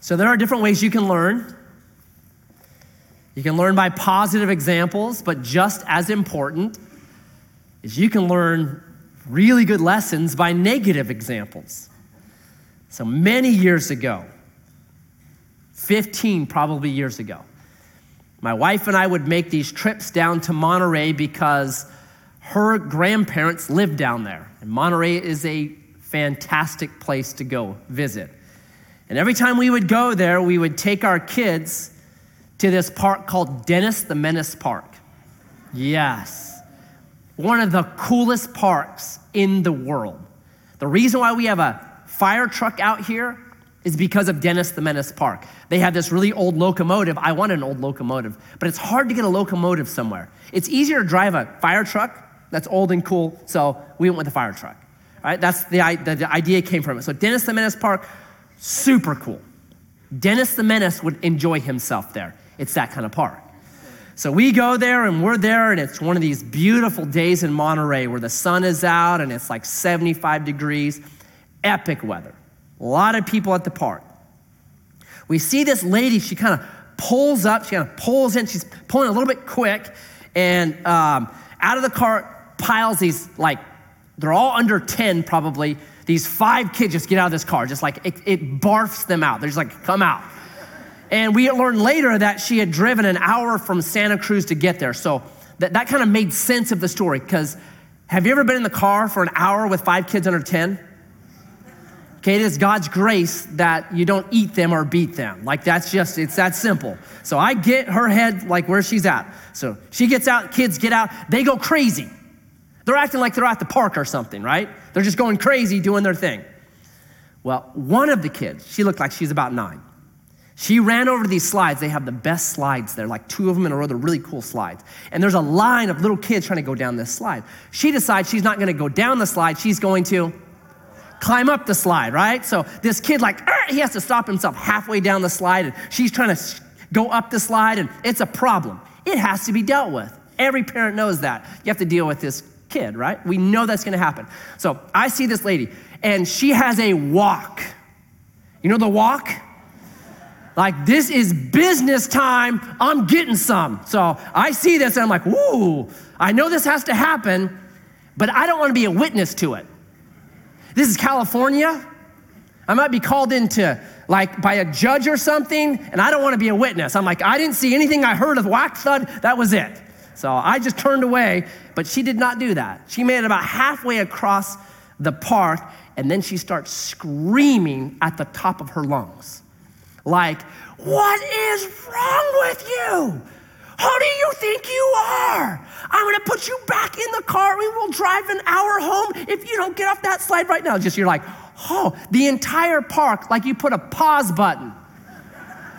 So there are different ways you can learn. You can learn by positive examples, but just as important is you can learn really good lessons by negative examples. So many years ago, 15 probably years ago, my wife and I would make these trips down to Monterey because her grandparents lived down there. And Monterey is a fantastic place to go visit. And every time we would go there, we would take our kids to this park called Dennis the Menace Park. Yes, one of the coolest parks in the world. The reason why we have a fire truck out here is because of Dennis the Menace Park. They have this really old locomotive. I want an old locomotive, but it's hard to get a locomotive somewhere. It's easier to drive a fire truck that's old and cool, so we went with the fire truck. All right, that's the, the, the idea came from it. So Dennis the Menace Park, super cool. Dennis the Menace would enjoy himself there. It's that kind of park. So we go there and we're there, and it's one of these beautiful days in Monterey where the sun is out and it's like 75 degrees. Epic weather. A lot of people at the park. We see this lady, she kind of pulls up, she kind of pulls in, she's pulling a little bit quick, and um, out of the cart piles these, like, they're all under 10 probably. These five kids just get out of this car, just like it, it barfs them out. They're just like, come out. And we learned later that she had driven an hour from Santa Cruz to get there. So that, that kind of made sense of the story because have you ever been in the car for an hour with five kids under 10? Okay, it is God's grace that you don't eat them or beat them. Like that's just, it's that simple. So I get her head like where she's at. So she gets out, kids get out, they go crazy. They're acting like they're at the park or something, right? They're just going crazy doing their thing. Well, one of the kids, she looked like she's about nine. She ran over to these slides. They have the best slides there, like two of them in a row. They're really cool slides. And there's a line of little kids trying to go down this slide. She decides she's not going to go down the slide. She's going to climb up the slide, right? So this kid, like, he has to stop himself halfway down the slide, and she's trying to go up the slide, and it's a problem. It has to be dealt with. Every parent knows that. You have to deal with this kid, right? We know that's to happen. So I see this lady, and she has a walk. You know the walk? Like, this is business time. I'm getting some. So I see this and I'm like, ooh, I know this has to happen, but I don't want to be a witness to it. This is California. I might be called into like by a judge or something, and I don't want to be a witness. I'm like, I didn't see anything. I heard of whack thud. That was it. So I just turned away, but she did not do that. She made it about halfway across the park, and then she starts screaming at the top of her lungs like, What is wrong with you? Who do you think you are? I'm gonna put you back in the car. We will drive an hour home if you don't get off that slide right now. Just you're like, oh, the entire park, like you put a pause button.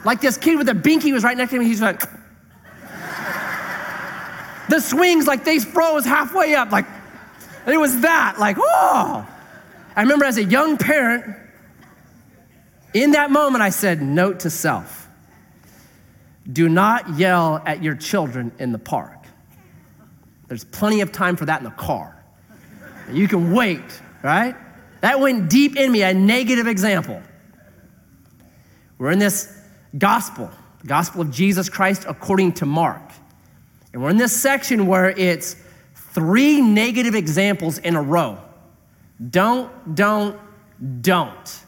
Like this kid with a binky was right next to me. He's like, the swings, like they froze halfway up. Like, it was that. Like, oh. I remember as a young parent, in that moment, I said, Note to self do not yell at your children in the park. There's plenty of time for that in the car. You can wait, right? That went deep in me, a negative example. We're in this gospel, the gospel of Jesus Christ according to Mark. And we're in this section where it's three negative examples in a row. Don't, don't, don't.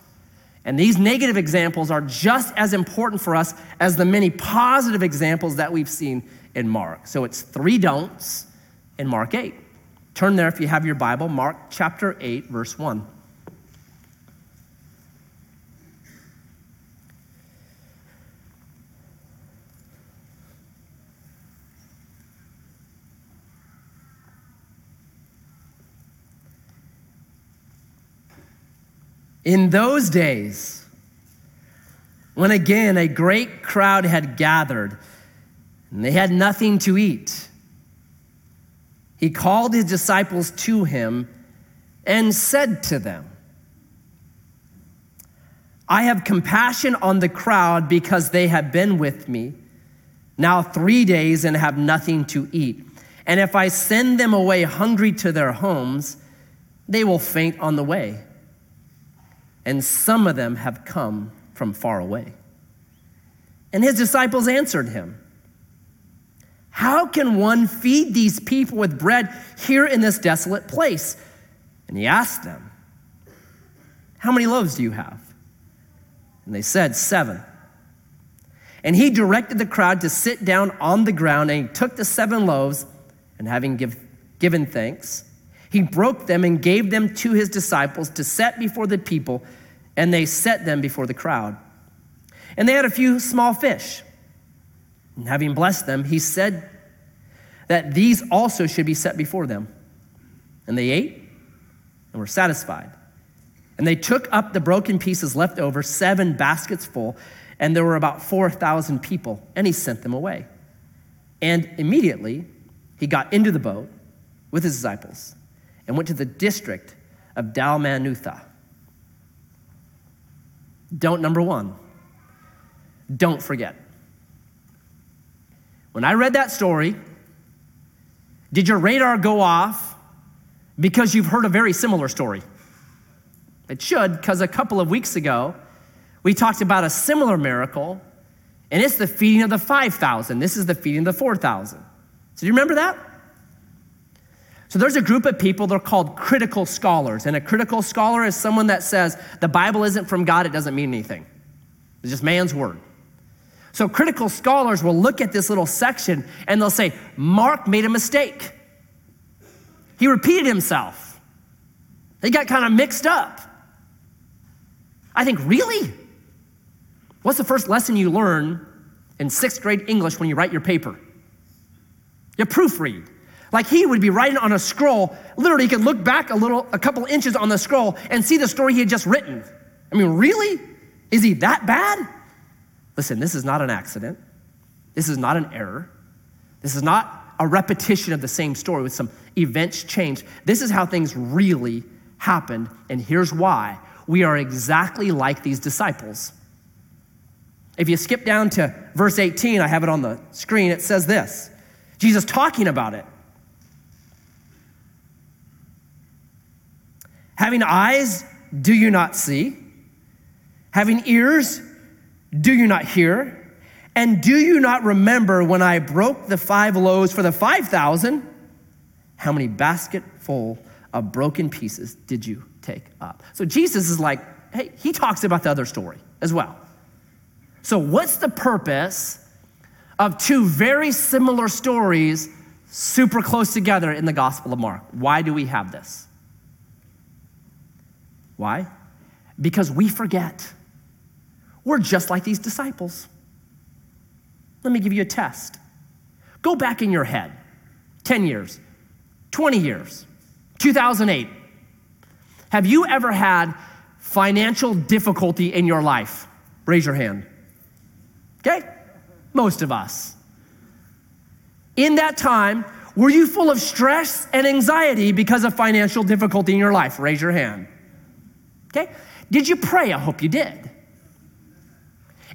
And these negative examples are just as important for us as the many positive examples that we've seen in Mark. So it's three don'ts in Mark 8. Turn there if you have your Bible, Mark chapter 8, verse 1. In those days, when again a great crowd had gathered and they had nothing to eat, he called his disciples to him and said to them, I have compassion on the crowd because they have been with me now three days and have nothing to eat. And if I send them away hungry to their homes, they will faint on the way and some of them have come from far away. And his disciples answered him, How can one feed these people with bread here in this desolate place? And he asked them, How many loaves do you have? And they said, Seven. And he directed the crowd to sit down on the ground, and he took the seven loaves, and having give, given thanks, he broke them and gave them to his disciples to set before the people, and they set them before the crowd. And they had a few small fish. And having blessed them, he said that these also should be set before them. And they ate and were satisfied. And they took up the broken pieces left over, seven baskets full, and there were about 4,000 people, and he sent them away. And immediately he got into the boat with his disciples and went to the district of Dalmanutha. Don't, number one, don't forget. When I read that story, did your radar go off because you've heard a very similar story? It should, because a couple of weeks ago, we talked about a similar miracle, and it's the feeding of the 5,000. This is the feeding of the 4,000. So, do you remember that? So, there's a group of people, they're called critical scholars. And a critical scholar is someone that says the Bible isn't from God, it doesn't mean anything. It's just man's word. So, critical scholars will look at this little section and they'll say, Mark made a mistake. He repeated himself. They got kind of mixed up. I think, really? What's the first lesson you learn in sixth grade English when you write your paper? You proofread. Like he would be writing on a scroll. Literally, he could look back a little, a couple inches on the scroll and see the story he had just written. I mean, really? Is he that bad? Listen, this is not an accident. This is not an error. This is not a repetition of the same story with some events changed. This is how things really happened, and here's why. We are exactly like these disciples. If you skip down to verse 18, I have it on the screen, it says this Jesus talking about it. Having eyes, do you not see? Having ears, do you not hear? And do you not remember when I broke the five loaves for the 5,000? How many basketful of broken pieces did you take up? So Jesus is like, hey, he talks about the other story as well. So, what's the purpose of two very similar stories super close together in the Gospel of Mark? Why do we have this? Why? Because we forget. We're just like these disciples. Let me give you a test. Go back in your head 10 years, 20 years, 2008. Have you ever had financial difficulty in your life? Raise your hand. Okay? Most of us. In that time, were you full of stress and anxiety because of financial difficulty in your life? Raise your hand. Okay? Did you pray? I hope you did.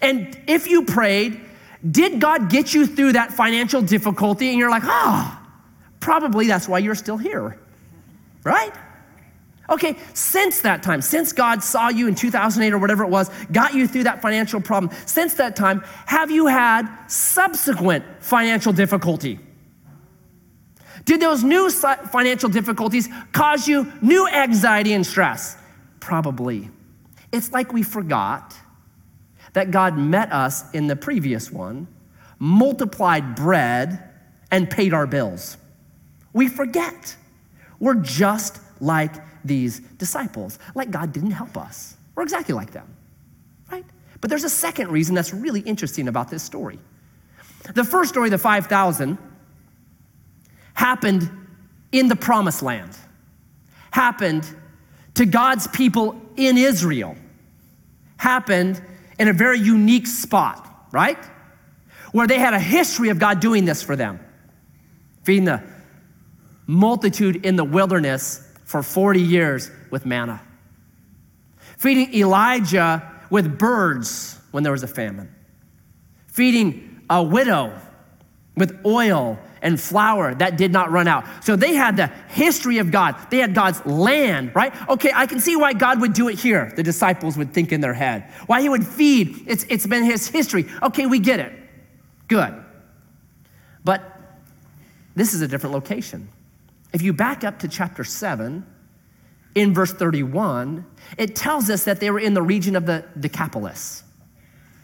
And if you prayed, did God get you through that financial difficulty? And you're like, ah, oh, probably that's why you're still here, right? Okay, since that time, since God saw you in 2008 or whatever it was, got you through that financial problem, since that time, have you had subsequent financial difficulty? Did those new financial difficulties cause you new anxiety and stress? Probably. It's like we forgot that God met us in the previous one, multiplied bread, and paid our bills. We forget. We're just like these disciples, like God didn't help us. We're exactly like them, right? But there's a second reason that's really interesting about this story. The first story, the 5,000, happened in the promised land, happened to God's people in Israel, happened in a very unique spot, right? Where they had a history of God doing this for them, feeding the multitude in the wilderness for 40 years with manna, feeding Elijah with birds when there was a famine, feeding a widow with oil and flour that did not run out. So they had the history of God. They had God's land, right? Okay, I can see why God would do it here, the disciples would think in their head. Why he would feed. It's, it's been his history. Okay, we get it. Good. But this is a different location. If you back up to chapter 7, in verse 31, it tells us that they were in the region of the Decapolis.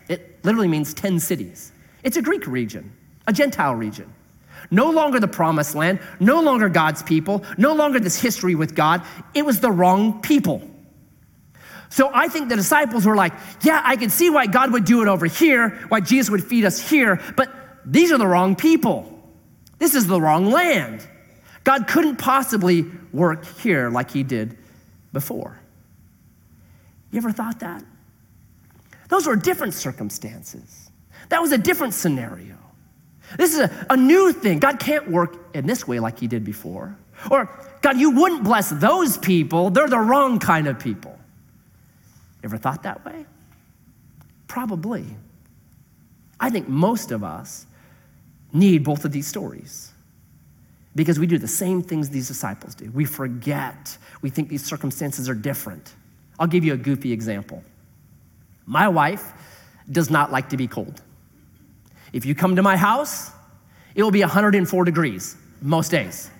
It literally means 10 cities. It's a Greek region, a Gentile region. No longer the promised land, no longer God's people, no longer this history with God. It was the wrong people. So I think the disciples were like, yeah, I can see why God would do it over here, why Jesus would feed us here, but these are the wrong people. This is the wrong land. God couldn't possibly work here like he did before. You ever thought that? Those were different circumstances. That was a different scenario. This is a, a new thing. God can't work in this way like he did before. Or, God, you wouldn't bless those people. They're the wrong kind of people. Ever thought that way? Probably. I think most of us need both of these stories because we do the same things these disciples do. We forget. We think these circumstances are different. I'll give you a goofy example. My wife does not like to be cold. If you come to my house, it will be 104 degrees most days.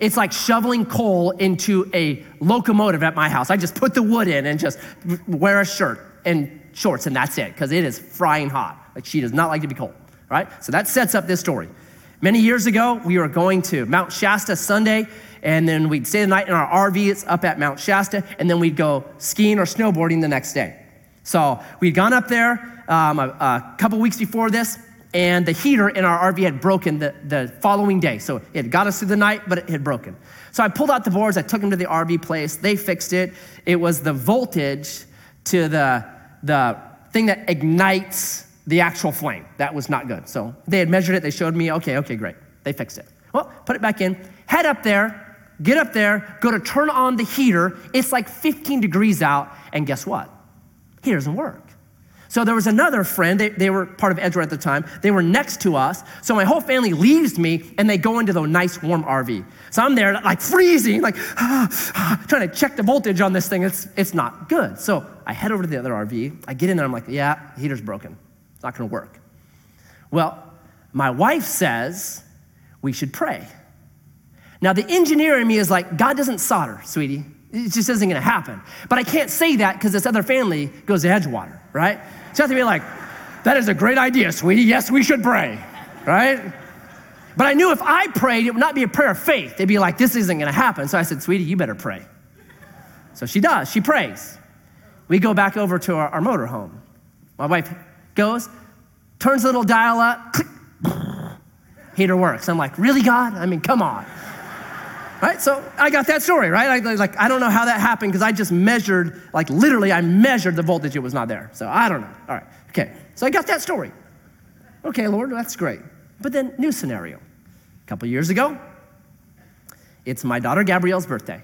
It's like shoveling coal into a locomotive at my house. I just put the wood in and just wear a shirt and shorts, and that's it, because it is frying hot. Like she does not like to be cold, right? So that sets up this story. Many years ago, we were going to Mount Shasta Sunday, and then we'd stay the night in our RV. It's up at Mount Shasta, and then we'd go skiing or snowboarding the next day. So we'd gone up there um, a, a couple weeks before this, and the heater in our RV had broken the, the following day. So it got us through the night, but it had broken. So I pulled out the boards, I took them to the RV place, they fixed it. It was the voltage to the, the thing that ignites the actual flame. That was not good. So they had measured it, they showed me, okay, okay, great. They fixed it. Well, put it back in, head up there, get up there, go to turn on the heater. It's like 15 degrees out, and guess what? Heater doesn't work. So there was another friend, they, they were part of Edgewater at the time. They were next to us. So my whole family leaves me and they go into the nice warm RV. So I'm there like freezing, like ah, ah, trying to check the voltage on this thing. It's, it's not good. So I head over to the other RV. I get in there. I'm like, yeah, heater's broken. It's not going to work. Well, my wife says we should pray. Now, the engineer in me is like, God doesn't solder, sweetie. It just isn't going to happen. But I can't say that because this other family goes to Edgewater, right? So I have to be like, that is a great idea, sweetie. Yes, we should pray, right? But I knew if I prayed, it would not be a prayer of faith. They'd be like, this isn't going to happen. So I said, sweetie, you better pray. So she does. She prays. We go back over to our, our motorhome. My wife goes, turns the little dial up, click, heater works. I'm like, really, God? I mean, come on. Right? So I got that story, right? I, like, I don't know how that happened because I just measured, like literally, I measured the voltage, it was not there. So I don't know. All right. Okay. So I got that story. Okay, Lord, that's great. But then, new scenario. A couple years ago, it's my daughter Gabrielle's birthday.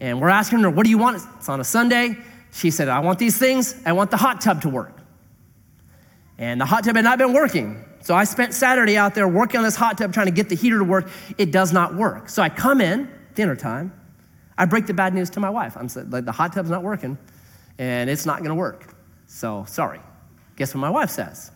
And we're asking her, what do you want? It's on a Sunday. She said, I want these things. I want the hot tub to work. And the hot tub had not been working. So I spent Saturday out there working on this hot tub trying to get the heater to work. It does not work. So I come in, dinner time, I break the bad news to my wife. I'm like, the hot tub's not working and it's not going to work. So sorry. Guess what my wife says?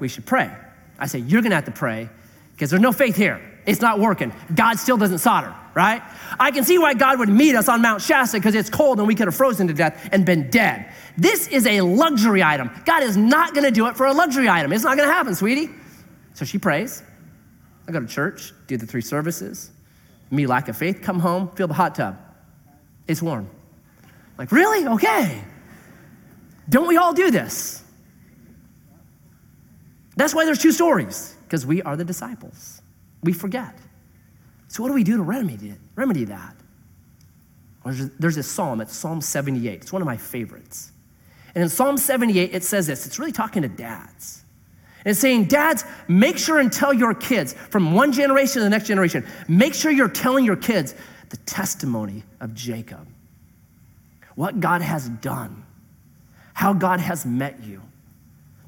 We should pray. I say, You're going to have to pray because there's no faith here. It's not working. God still doesn't solder, right? I can see why God would meet us on Mount Shasta because it's cold and we could have frozen to death and been dead. This is a luxury item. God is not going to do it for a luxury item. It's not going to happen, sweetie. So she prays. I go to church, do the three services. Me, lack of faith, come home, fill the hot tub. It's warm. Like, really? Okay. Don't we all do this? That's why there's two stories, because we are the disciples. We forget. So, what do we do to remedy, remedy that? There's, a psalm, it's Psalm 78. It's one of my favorites. And in Psalm 78, it says this it's really talking to dads. And it's saying, Dads, make sure and tell your kids from one generation to the next generation, make sure you're telling your kids the testimony of Jacob, what God has done, how God has met you,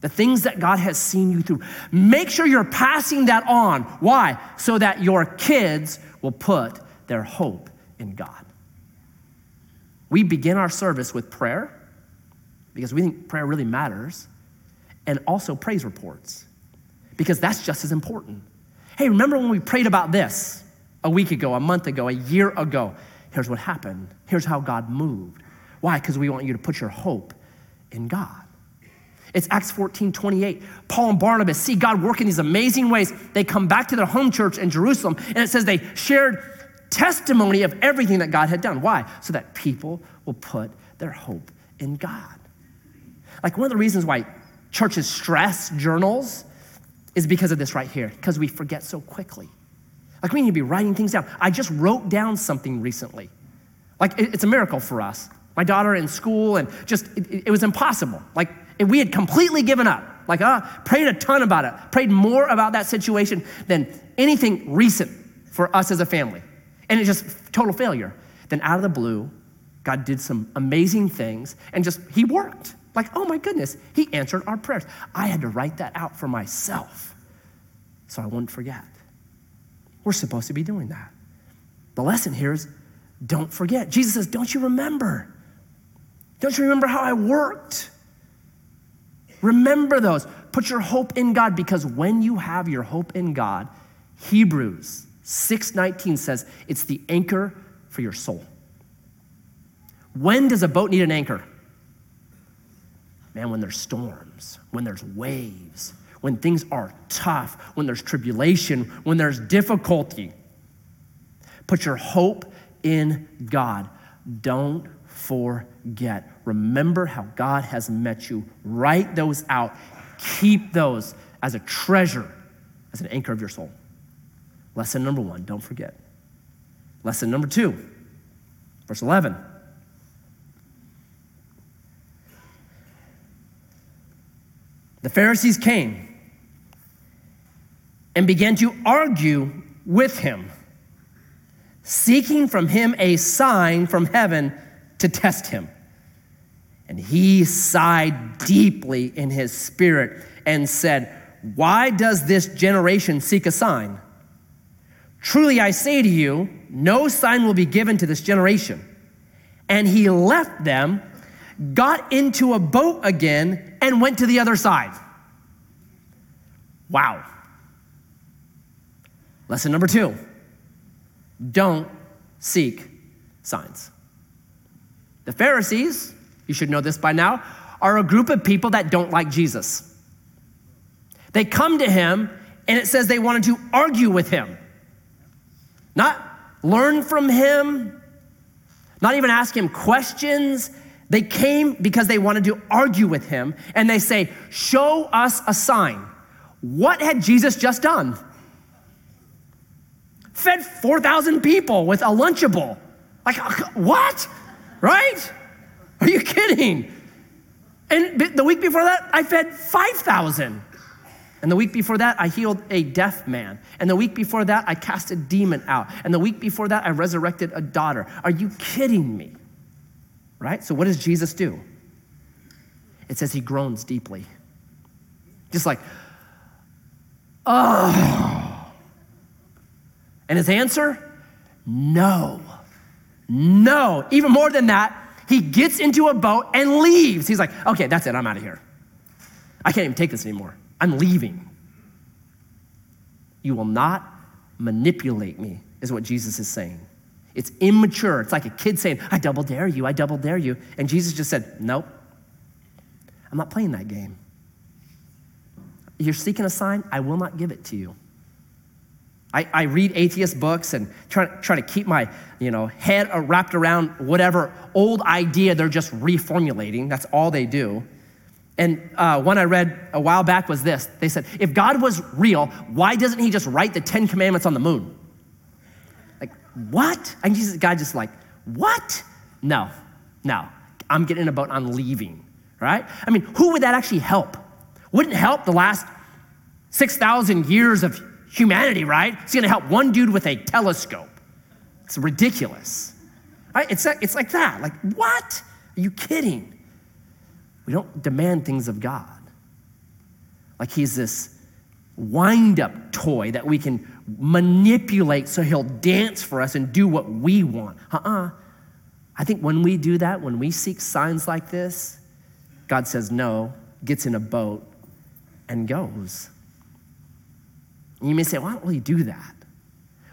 the things that God has seen you through. Make sure you're passing that on. Why? So that your kids will put their hope in God. We begin our service with prayer because we think prayer really matters, and also praise reports because that's just as important. Hey, remember when we prayed about this a week ago, a month ago, a year ago? Here's what happened. Here's how God moved. Why? Because we want you to put your hope in God. It's Acts 14, 28. Paul and Barnabas see God work in these amazing ways. They come back to their home church in Jerusalem, and it says they shared testimony of everything that God had done. Why? So that people will put their hope in God. Like one of the reasons why churches stress journals is because of this right here, because we forget so quickly. Like we need to be writing things down. I just wrote down something recently. Like it's a miracle for us. My daughter in school, and just it, it was impossible. Like we had completely given up. Like, uh, prayed a ton about it, prayed more about that situation than anything recent for us as a family. And it just total failure. Then out of the blue, God did some amazing things and just, He worked. Like, oh my goodness, He answered our prayers. I had to write that out for myself so I wouldn't forget. We're supposed to be doing that. The lesson here is don't forget. Jesus says, Don't you remember? Don't you remember how I worked? Remember those. Put your hope in God because when you have your hope in God, Hebrews 6:19 says it's the anchor for your soul. When does a boat need an anchor? Man, when there's storms, when there's waves, when things are tough, when there's tribulation, when there's difficulty. Put your hope in God. Don't forget. Remember how God has met you. Write those out. Keep those as a treasure, as an anchor of your soul. Lesson number one, don't forget. Lesson number two, verse 11. The Pharisees came and began to argue with him, seeking from him a sign from heaven to test him. And he sighed deeply in his spirit and said, Why does this generation seek a sign? Truly I say to you, no sign will be given to this generation. And he left them, got into a boat again, and went to the other side. Wow. Lesson number two don't seek signs. The Pharisees, you should know this by now, are a group of people that don't like Jesus. They come to him, and it says they wanted to argue with him, not learn from him, not even ask him questions. They came because they wanted to argue with him, and they say, Show us a sign. What had Jesus just done? Fed 4,000 people with a Lunchable. Like, uh, what? Right? Are you kidding? And the week before that, I fed 5,000. And the week before that, I healed a deaf man. And the week before that, I cast a demon out. And the week before that, I resurrected a daughter. Are you kidding me? Right? So, what does Jesus do? It says he groans deeply. Just like, oh. And his answer? No. No. Even more than that, he gets into a boat and leaves. He's like, okay, that's it. I'm out of here. I can't even take this anymore. I'm leaving. You will not manipulate me, is what Jesus is saying. It's immature. It's like a kid saying, I double dare you, I double dare you. And Jesus just said, Nope, I'm not playing that game. You're seeking a sign, I will not give it to you. I, I read atheist books and try, try to keep my you know, head wrapped around whatever old idea they're just reformulating. That's all they do. And uh, one I read a while back was this they said, if God was real, why doesn't he just write the Ten Commandments on the moon? Like, what? And Jesus, God just like, what? No, no. I'm getting a boat, I'm leaving, right? I mean, who would that actually help? Wouldn't help the last 6,000 years of humanity, right? It's gonna help one dude with a telescope. It's ridiculous. Right? It's, like, it's like that. Like, what? Are you kidding? We don't demand things of God. like he's this wind up toy that we can manipulate so he'll dance for us and do what we want. Uh uh-uh. uh I think when we do that, when we seek signs like this, God says no, gets in a boat, and goes. And you may say, why don't we do that?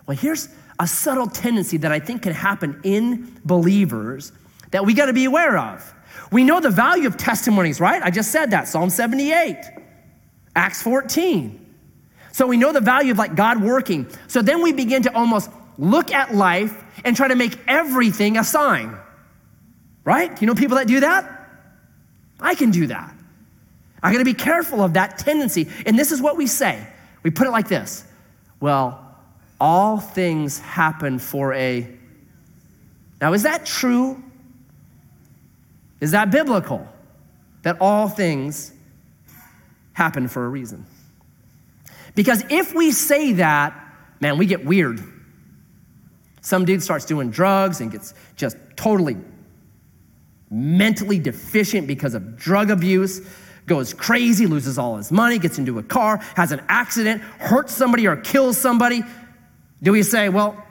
Well, here's a subtle tendency that I think can happen in believers that we got to be aware of. We know the value of testimonies, right? I just said that. Psalm 78, Acts 14. So we know the value of like God working. So then we begin to almost look at life and try to make everything a sign. Right? You know people that do that? I can do that. I got to be careful of that tendency. And this is what we say. We put it like this. Well, all things happen for a Now is that true? Is that biblical? That all things happen for a reason. Because if we say that, man, we get weird. Some dude starts doing drugs and gets just totally mentally deficient because of drug abuse, goes crazy, loses all his money, gets into a car, has an accident, hurts somebody or kills somebody. Do we say, well,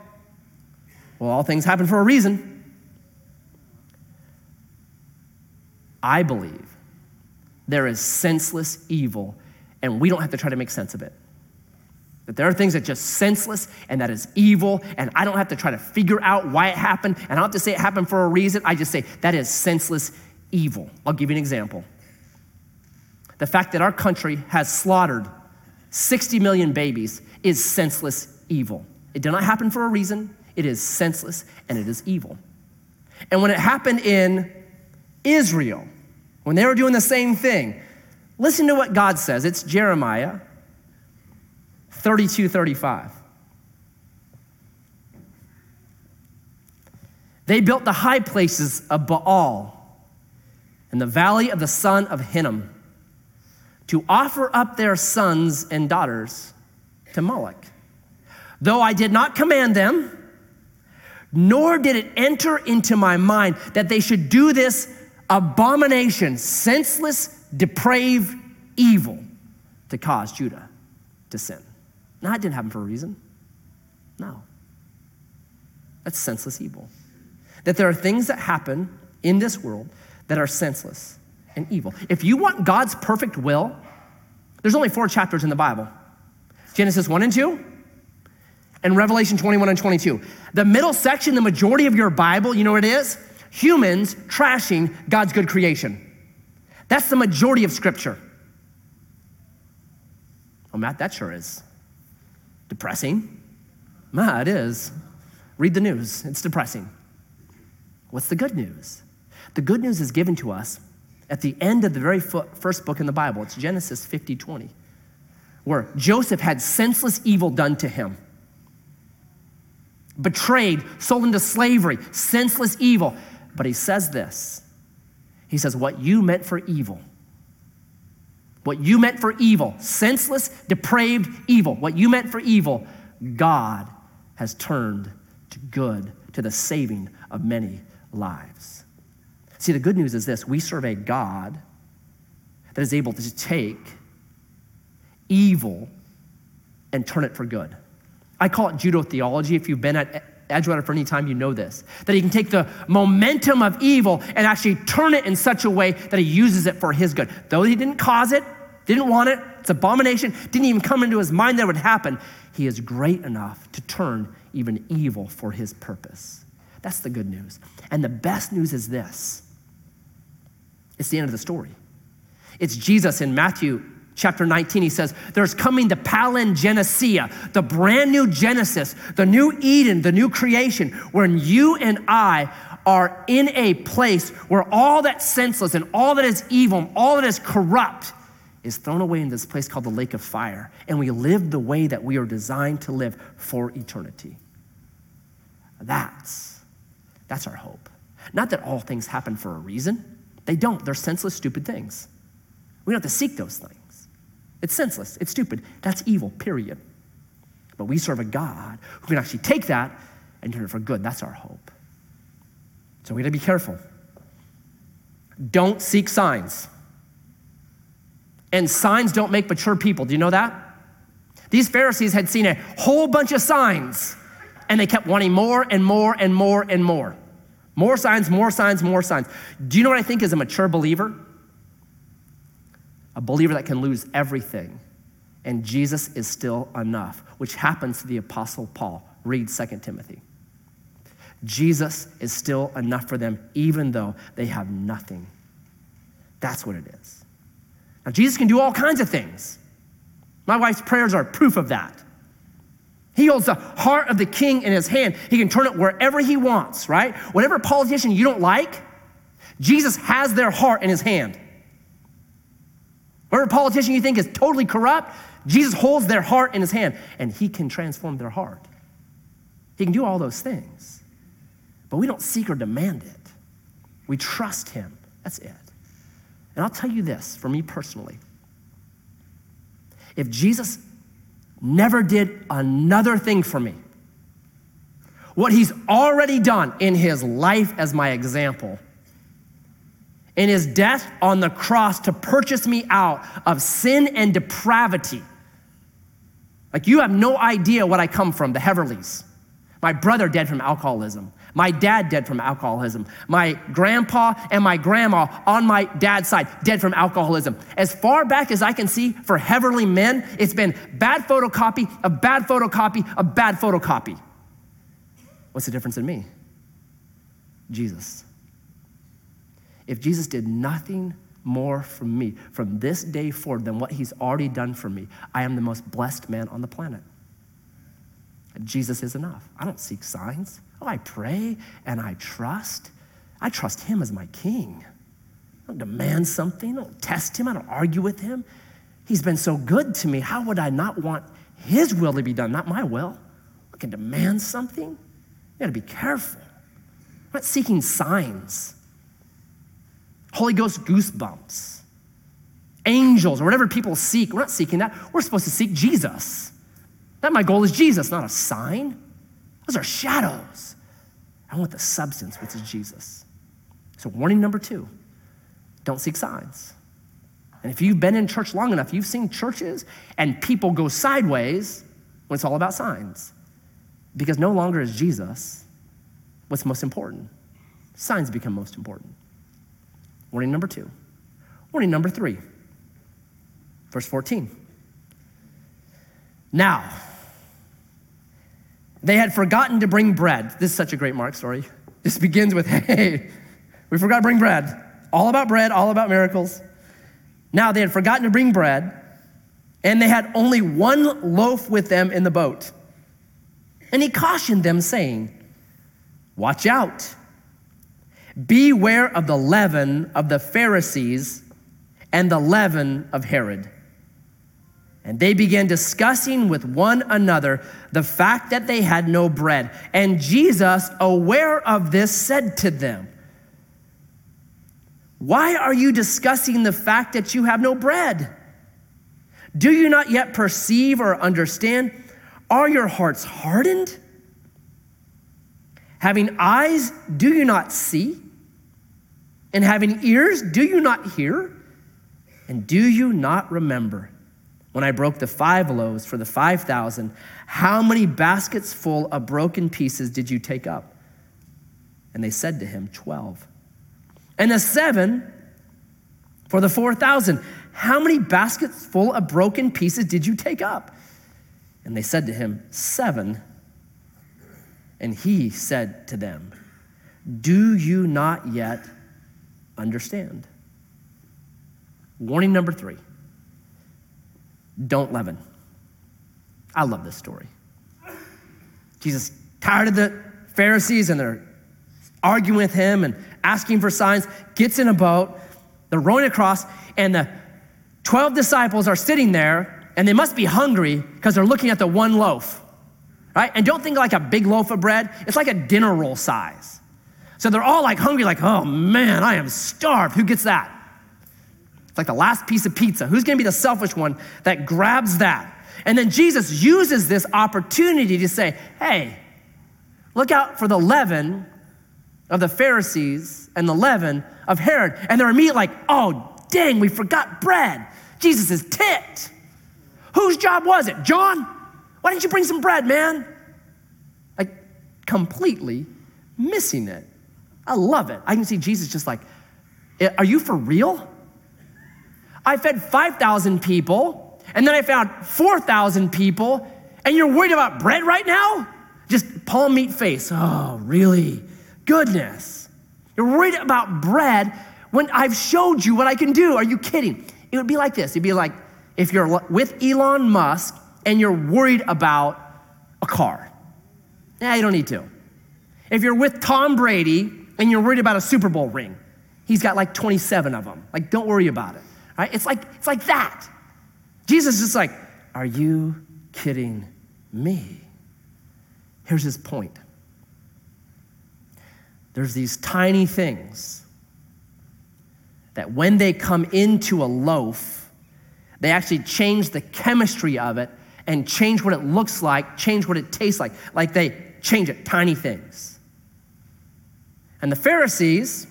well, all things happen for a reason? I believe there is senseless evil, and we don't have to try to make sense of it. That there are things that just senseless and that is evil, and I don't have to try to figure out why it happened, and I don't have to say it happened for a reason. I just say that is senseless evil. I'll give you an example. The fact that our country has slaughtered 60 million babies is senseless evil. It did not happen for a reason, it is senseless and it is evil. And when it happened in Israel, when they were doing the same thing, listen to what God says. It's Jeremiah 32 35. They built the high places of Baal in the valley of the son of Hinnom to offer up their sons and daughters to Moloch. Though I did not command them, nor did it enter into my mind that they should do this abomination, senseless, depraved evil to cause Judah to sin. Now, it didn't happen for a reason. No. That's senseless evil. That there are things that happen in this world that are senseless and evil. If you want God's perfect will, there's only four chapters in the Bible Genesis 1 and 2, and Revelation 21 and 22. The middle section, the majority of your Bible, you know what it is? Humans trashing God's good creation. That's the majority of Scripture. Oh, Matt, that sure is. Depressing? Ma, it is. Read the news, it's depressing. What's the good news? The good news is given to us at the end of the very first book in the Bible. It's Genesis 50 20, where Joseph had senseless evil done to him. Betrayed, sold into slavery, senseless evil. But he says this He says, What you meant for evil, what you meant for evil, senseless, depraved evil, what you meant for evil, God has turned to good, to the saving of many lives. See, the good news is this we serve a God that is able to take evil and turn it for good. I call it judo theology. If you've been at Edgewater for any time, you know this. That he can take the momentum of evil and actually turn it in such a way that he uses it for his good. Though he didn't cause it, didn't want it, it's abomination, didn't even come into his mind that it would happen, he is great enough to turn even evil for his purpose. That's the good news. And the best news is this it's the end of the story. It's Jesus in Matthew chapter 19, he says, There's coming the palingenesia, the brand new Genesis, the new Eden, the new creation, when you and I are in a place where all that's senseless and all that is evil and all that is corrupt is thrown away in this place called the lake of fire. And we live the way that we are designed to live for eternity. That's, that's our hope. Not that all things happen for a reason. They don't. They're senseless, stupid things. We don't have to seek those things. It's senseless, it's stupid. That's evil, period. But we serve a God who can actually take that and turn it for good. That's our hope. So we gotta be careful. Don't seek signs. And signs don't make mature people. Do you know that? These Pharisees had seen a whole bunch of signs and they kept wanting more and more and more and more. More signs, more signs, more signs. Do you know what I think is a mature believer? A believer that can lose everything and Jesus is still enough, which happens to the Apostle Paul. Read 2 Timothy. Jesus is still enough for them, even though they have nothing. That's what it is. Now, Jesus can do all kinds of things. My wife's prayers are proof of that. He holds the heart of the king in his hand. He can turn it wherever he wants, right? Whatever politician you don't like, Jesus has their heart in his hand. Whatever politician you think is totally corrupt, Jesus holds their heart in his hand and he can transform their heart. He can do all those things. But we don't seek or demand it. We trust him. That's it. And I'll tell you this for me personally if Jesus never did another thing for me, what he's already done in his life as my example, in his death on the cross to purchase me out of sin and depravity. Like, you have no idea what I come from, the Heverlys. My brother dead from alcoholism. My dad dead from alcoholism. My grandpa and my grandma on my dad's side dead from alcoholism. As far back as I can see for Heverly men, it's been bad photocopy, a bad photocopy, a bad photocopy. What's the difference in me? Jesus. If Jesus did nothing more for me from this day forward than what he's already done for me, I am the most blessed man on the planet. Jesus is enough. I don't seek signs. Oh, I pray and I trust. I trust him as my king. I don't demand something. I don't test him. I don't argue with him. He's been so good to me. How would I not want his will to be done, not my will? I can demand something. You gotta be careful. I'm not seeking signs. Holy Ghost goosebumps, angels, or whatever people seek. We're not seeking that. We're supposed to seek Jesus. That my goal is Jesus, not a sign. Those are shadows. I want the substance, which is Jesus. So, warning number two don't seek signs. And if you've been in church long enough, you've seen churches and people go sideways when it's all about signs. Because no longer is Jesus what's most important. Signs become most important. Warning number two. Warning number three, verse 14. Now, they had forgotten to bring bread. This is such a great Mark story. This begins with, hey, we forgot to bring bread. All about bread, all about miracles. Now they had forgotten to bring bread, and they had only one loaf with them in the boat. And he cautioned them, saying, Watch out. Beware of the leaven of the Pharisees and the leaven of Herod. And they began discussing with one another the fact that they had no bread. And Jesus, aware of this, said to them, Why are you discussing the fact that you have no bread? Do you not yet perceive or understand? Are your hearts hardened? Having eyes, do you not see? And having ears, do you not hear? And do you not remember when I broke the five loaves for the 5,000? How many baskets full of broken pieces did you take up? And they said to him, 12. And the seven for the 4,000. How many baskets full of broken pieces did you take up? And they said to him, Seven. And he said to them, Do you not yet understand? Warning number three don't leaven. I love this story. Jesus, tired of the Pharisees and they're arguing with him and asking for signs, gets in a boat, they're rowing across, and the 12 disciples are sitting there and they must be hungry because they're looking at the one loaf right? And don't think like a big loaf of bread, it's like a dinner roll size. So they're all like hungry, like, oh man, I am starved. Who gets that? Like the last piece of pizza. Who's gonna be the selfish one that grabs that? And then Jesus uses this opportunity to say, hey, look out for the leaven of the Pharisees and the leaven of Herod. And they're immediately like, oh, dang, we forgot bread. Jesus is ticked. Whose job was it? John? Why didn't you bring some bread, man? Like, completely missing it. I love it. I can see Jesus just like, Are you for real? I fed 5,000 people, and then I found 4,000 people, and you're worried about bread right now? Just palm meet face. Oh, really? Goodness. You're worried about bread when I've showed you what I can do. Are you kidding? It would be like this. It'd be like if you're with Elon Musk and you're worried about a car. Yeah, you don't need to. If you're with Tom Brady and you're worried about a Super Bowl ring, he's got like 27 of them. Like, don't worry about it. Right? It's like it's like that. Jesus is like, are you kidding me? Here's his point. There's these tiny things that when they come into a loaf, they actually change the chemistry of it and change what it looks like, change what it tastes like. Like they change it, tiny things. And the Pharisees,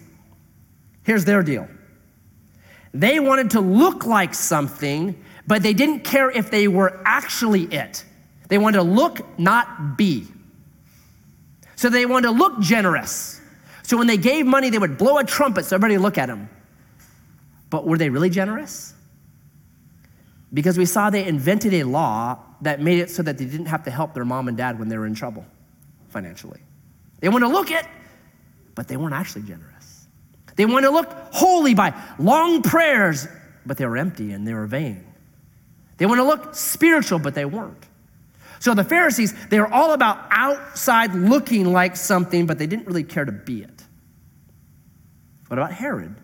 here's their deal they wanted to look like something, but they didn't care if they were actually it. They wanted to look, not be. So they wanted to look generous. So when they gave money, they would blow a trumpet so everybody would look at them. But were they really generous? Because we saw they invented a law that made it so that they didn't have to help their mom and dad when they were in trouble financially. They wanted to look it, but they weren't actually generous. They want to look holy by long prayers, but they were empty and they were vain. They want to look spiritual, but they weren't. So the Pharisees, they were all about outside looking like something, but they didn't really care to be it. What about Herod?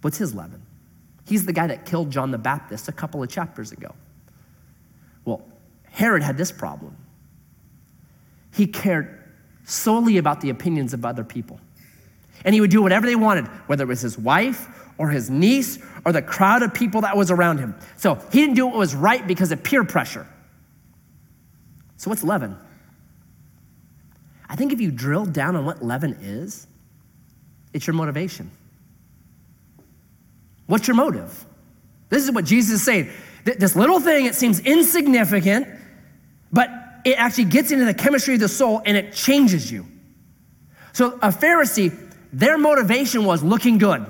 What's his leaven? He's the guy that killed John the Baptist a couple of chapters ago. Well, Herod had this problem. He cared solely about the opinions of other people. And he would do whatever they wanted, whether it was his wife or his niece or the crowd of people that was around him. So he didn't do what was right because of peer pressure. So, what's leaven? I think if you drill down on what leaven is, it's your motivation. What's your motive? This is what Jesus is saying. This little thing, it seems insignificant, but it actually gets into the chemistry of the soul and it changes you. So, a Pharisee, their motivation was looking good.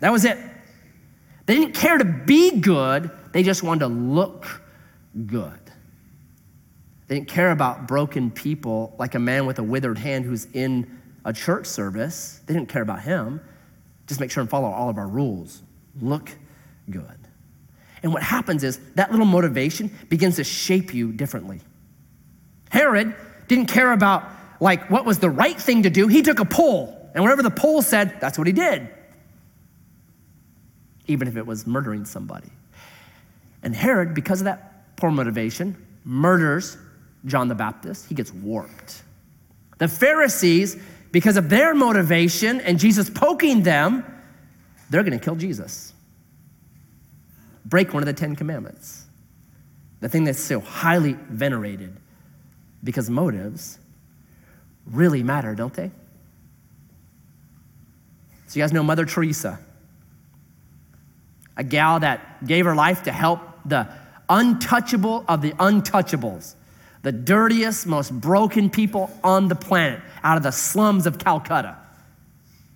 That was it. They didn't care to be good, they just wanted to look good. They didn't care about broken people like a man with a withered hand who's in a church service. They didn't care about him. Just make sure and follow all of our rules. Look good. And what happens is that little motivation begins to shape you differently. Herod didn't care about like what was the right thing to do. He took a poll, and whatever the poll said, that's what he did. Even if it was murdering somebody. And Herod, because of that poor motivation, murders John the Baptist. He gets warped. The Pharisees because of their motivation and Jesus poking them, they're going to kill Jesus. Break one of the Ten Commandments. The thing that's so highly venerated because motives really matter, don't they? So, you guys know Mother Teresa, a gal that gave her life to help the untouchable of the untouchables the dirtiest, most broken people on the planet out of the slums of Calcutta.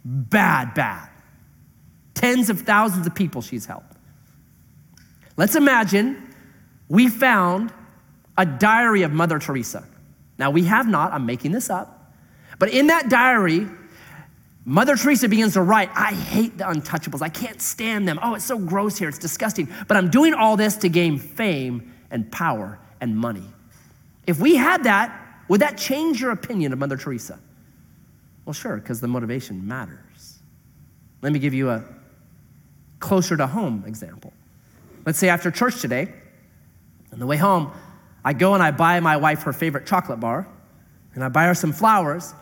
Bad, bad. Tens of thousands of people she's helped. Let's imagine we found a diary of Mother Teresa. Now, we have not, I'm making this up, but in that diary, Mother Teresa begins to write, I hate the untouchables. I can't stand them. Oh, it's so gross here. It's disgusting. But I'm doing all this to gain fame and power and money. If we had that, would that change your opinion of Mother Teresa? Well, sure, because the motivation matters. Let me give you a closer to home example. Let's say after church today, on the way home, I go and I buy my wife her favorite chocolate bar, and I buy her some flowers,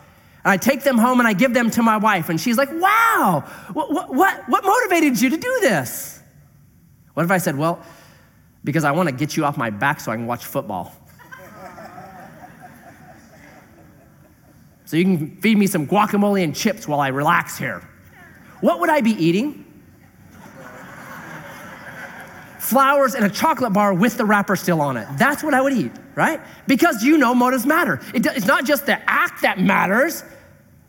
and I take them home and I give them to my wife, and she's like, wow, what, what, what, motivated you to do this? What if I said, well, because I want to get you off my back so I can watch football? so you can feed me some guacamole and chips while I relax here. What would I be eating? flowers and a chocolate bar with the wrapper still on it. That's what I would eat, right? Because you know motives matter. it's not just the act that matters.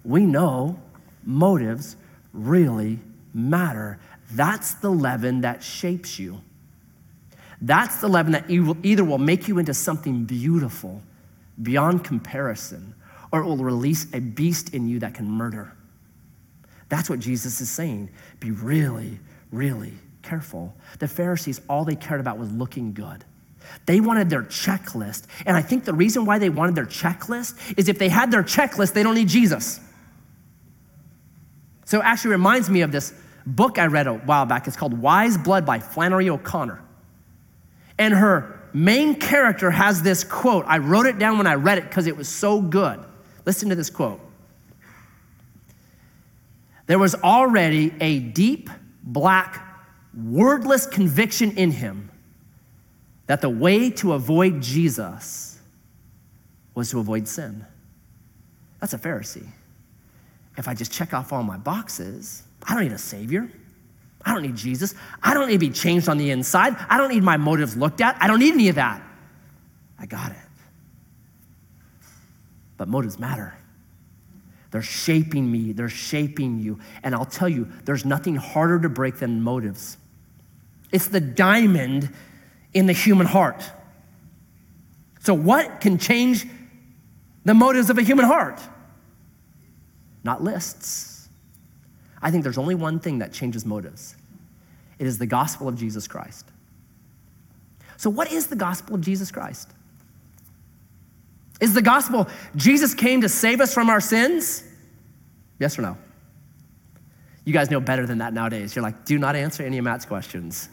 We know motives really matter. That's the leaven that shapes you. That's the leaven that either will make you into something beautiful beyond comparison or it will release a beast in you that can murder. That's what Jesus is saying. Be really, really careful. The Pharisees, all they cared about was looking good. They wanted their checklist. And I think the reason why they wanted their checklist is if they had their checklist, they don't need Jesus. So it actually reminds me of this book I read a while back. It's called Wise Blood by Flannery O'Connor. And her main character has this quote. I wrote it down when I read it because it was so good. Listen to this quote. There was already a deep, black, wordless conviction in him that the way to avoid Jesus was to avoid sin. That's a Pharisee. If I just check off all my boxes, I don't need a Savior. I don't need Jesus. I don't need to be changed on the inside. I don't need my motives looked at. I don't need any of that. I got it. But motives matter. They're shaping me, they're shaping you. And I'll tell you, there's nothing harder to break than motives. It's the diamond in the human heart. So, what can change the motives of a human heart? Not lists. I think there's only one thing that changes motives it is the gospel of Jesus Christ. So, what is the gospel of Jesus Christ? Is the gospel Jesus came to save us from our sins? Yes or no? You guys know better than that nowadays. You're like, do not answer any of Matt's questions.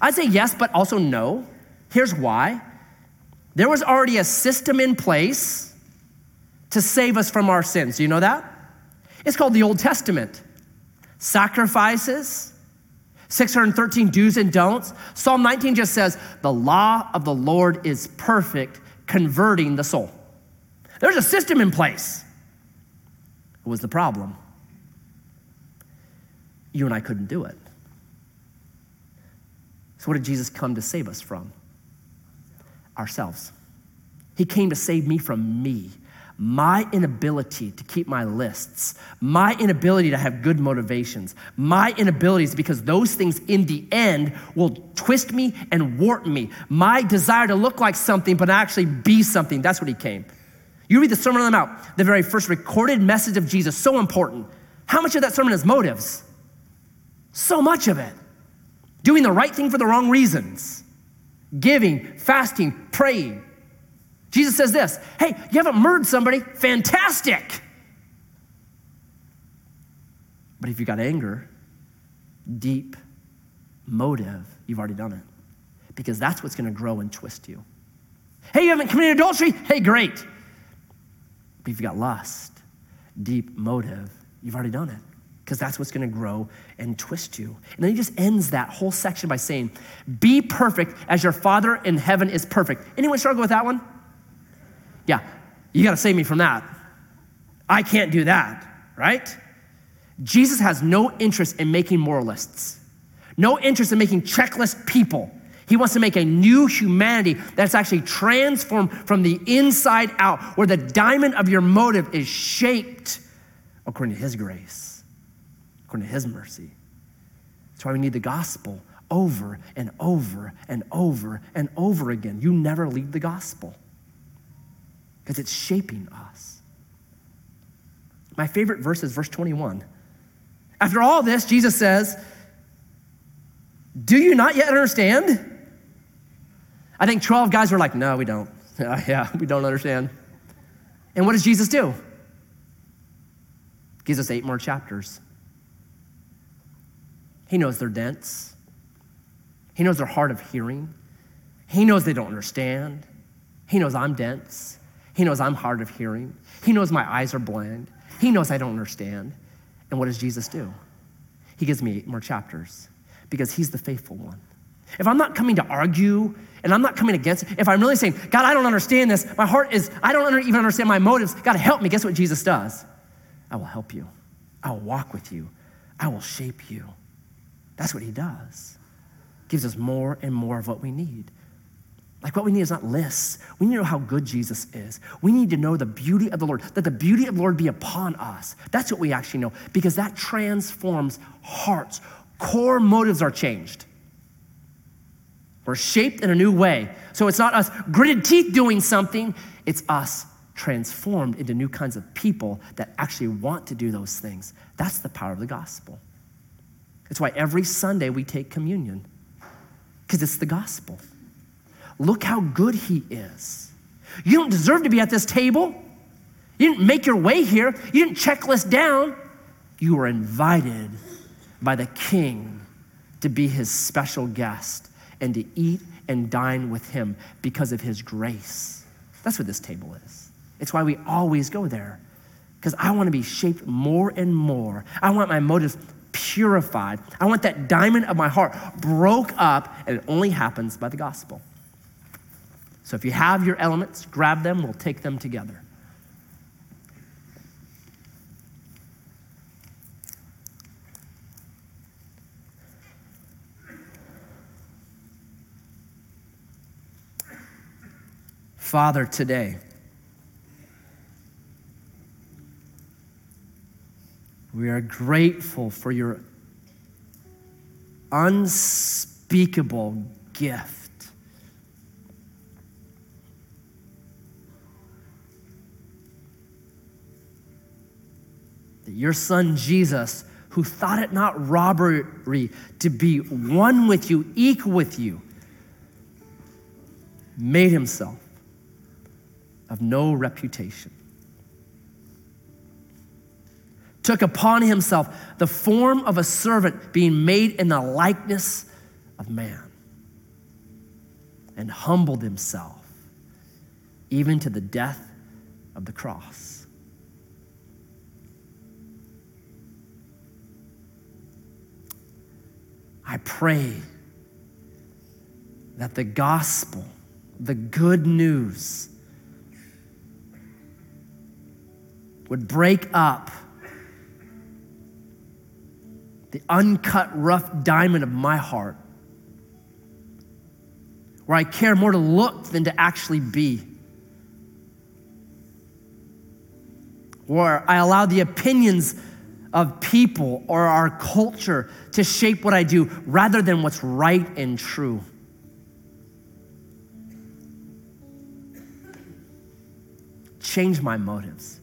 I'd say yes, but also no. Here's why there was already a system in place to save us from our sins. You know that? It's called the Old Testament. Sacrifices, 613 do's and don'ts. Psalm 19 just says, The law of the Lord is perfect, converting the soul. There's a system in place. What was the problem? You and I couldn't do it. So, what did Jesus come to save us from? Ourselves. He came to save me from me, my inability to keep my lists, my inability to have good motivations, my inabilities because those things in the end will twist me and warp me. My desire to look like something but actually be something. That's what he came. You read the Sermon on the Mount, the very first recorded message of Jesus, so important. How much of that sermon is motives? So much of it doing the right thing for the wrong reasons, giving, fasting, praying. Jesus says this Hey, you haven't murdered somebody? Fantastic. But if you got anger, deep motive, you've already done it. Because that's what's going to grow and twist you. Hey, you haven't committed adultery? Hey, great. But if you got lust, deep motive, you've already done it because that's what's going to grow and twist you. And then he just ends that whole section by saying, Be perfect as your Father in heaven is perfect. Anyone struggle with that one? Yeah, you got to save me from that. I can't do that, right? Jesus has no interest in making moralists, no interest in making checklist people. He wants to make a new humanity that's actually transformed from the inside out, where the diamond of your motive is shaped according to His grace according to his mercy. That's why we need the gospel over and over and over and over again. You never leave the gospel because it's shaping us. My favorite verse is verse 21. After all this, Jesus says, Do you not yet understand? I think 12 guys were like, No, we don't. yeah, we don't understand. And what does Jesus do? Gives us eight more chapters. He knows they're dense. He knows they're hard of hearing. He knows they don't understand. He knows I'm dense. He knows I'm hard of hearing. He knows my eyes are blind. He knows I don't understand. And what does Jesus do? He gives me eight more chapters because he's the faithful one. If I'm not coming to argue and I'm not coming against if I'm really saying, God, I don't understand this, my heart is, I don't even understand my motives, God, help me, guess what Jesus does? I will help you. I will walk with you. I will shape you. That's what he does. gives us more and more of what we need. Like what we need is not lists. We need to know how good Jesus is. We need to know the beauty of the Lord, that the beauty of the Lord be upon us. That's what we actually know, because that transforms hearts. Core motives are changed. We're shaped in a new way. So it's not us gritted teeth doing something, it's us transformed into new kinds of people that actually want to do those things. That's the power of the gospel. It's why every Sunday we take communion, because it's the gospel. Look how good he is. You don't deserve to be at this table. You didn't make your way here. You didn't checklist down. You were invited by the king to be his special guest and to eat and dine with him because of his grace. That's what this table is. It's why we always go there because I want to be shaped more and more. I want my motives purified. I want that diamond of my heart broke up, and it only happens by the gospel. So if you have your elements, grab them, we'll take them together. Father, today, we are grateful for your unspeakable gift. that your son Jesus, who thought it not robbery to be one with you, equal with you, made himself of no reputation. Took upon himself the form of a servant, being made in the likeness of man, and humbled himself even to the death of the cross. I pray that the gospel, the good news, would break up the uncut, rough diamond of my heart, where I care more to look than to actually be. Where I allow the opinions of people or our culture to shape what I do rather than what's right and true. Change my motives,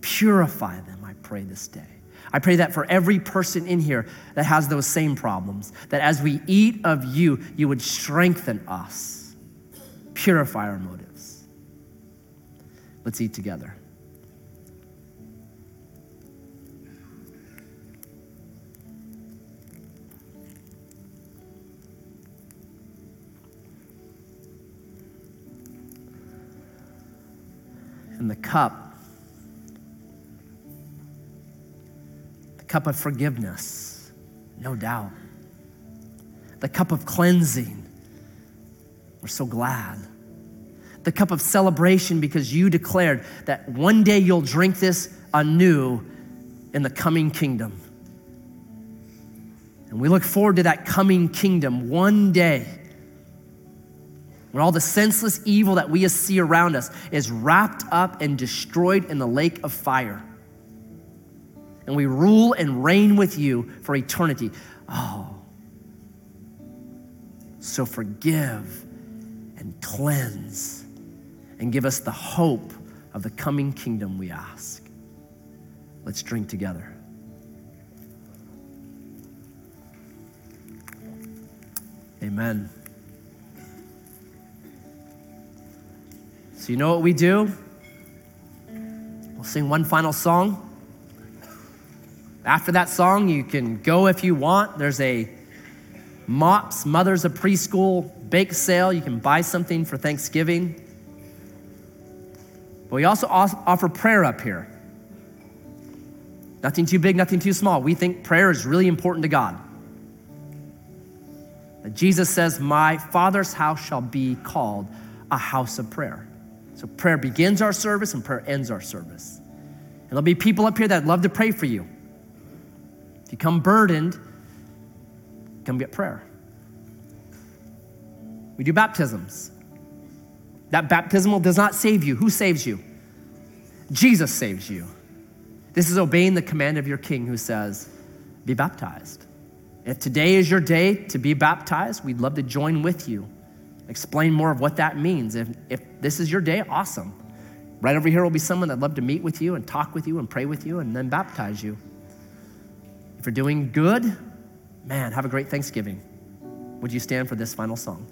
purify them, I pray this day. I pray that for every person in here that has those same problems, that as we eat of you, you would strengthen us, purify our motives. Let's eat together. and the cup, cup of forgiveness, no doubt, the cup of cleansing. We're so glad. The cup of celebration because you declared that one day you'll drink this anew in the coming kingdom. And we look forward to that coming kingdom one day when all the senseless evil that we see around us is wrapped up and destroyed in the lake of fire. And we rule and reign with you for eternity. Oh, so forgive and cleanse and give us the hope of the coming kingdom, we ask. Let's drink together. Amen. So, you know what we do? We'll sing one final song. After that song, you can go if you want. There's a MOPS, Mothers of Preschool bake sale. You can buy something for Thanksgiving. But we also offer prayer up here. Nothing too big, nothing too small. We think prayer is really important to God. Jesus says, My Father's house shall be called a house of prayer. So prayer begins our service and prayer ends our service. And there'll be people up here that love to pray for you. If you come burdened, come get prayer. We do baptisms. That baptismal does not save you. Who saves you? Jesus saves you. This is obeying the command of your king who says, Be baptized. If today is your day to be baptized, we'd love to join with you. Explain more of what that means. If, if this is your day, awesome. Right over here will be someone that'd love to meet with you and talk with you and pray with you and then baptize you. If you're doing good, man, have a great Thanksgiving. Would you stand for this final song?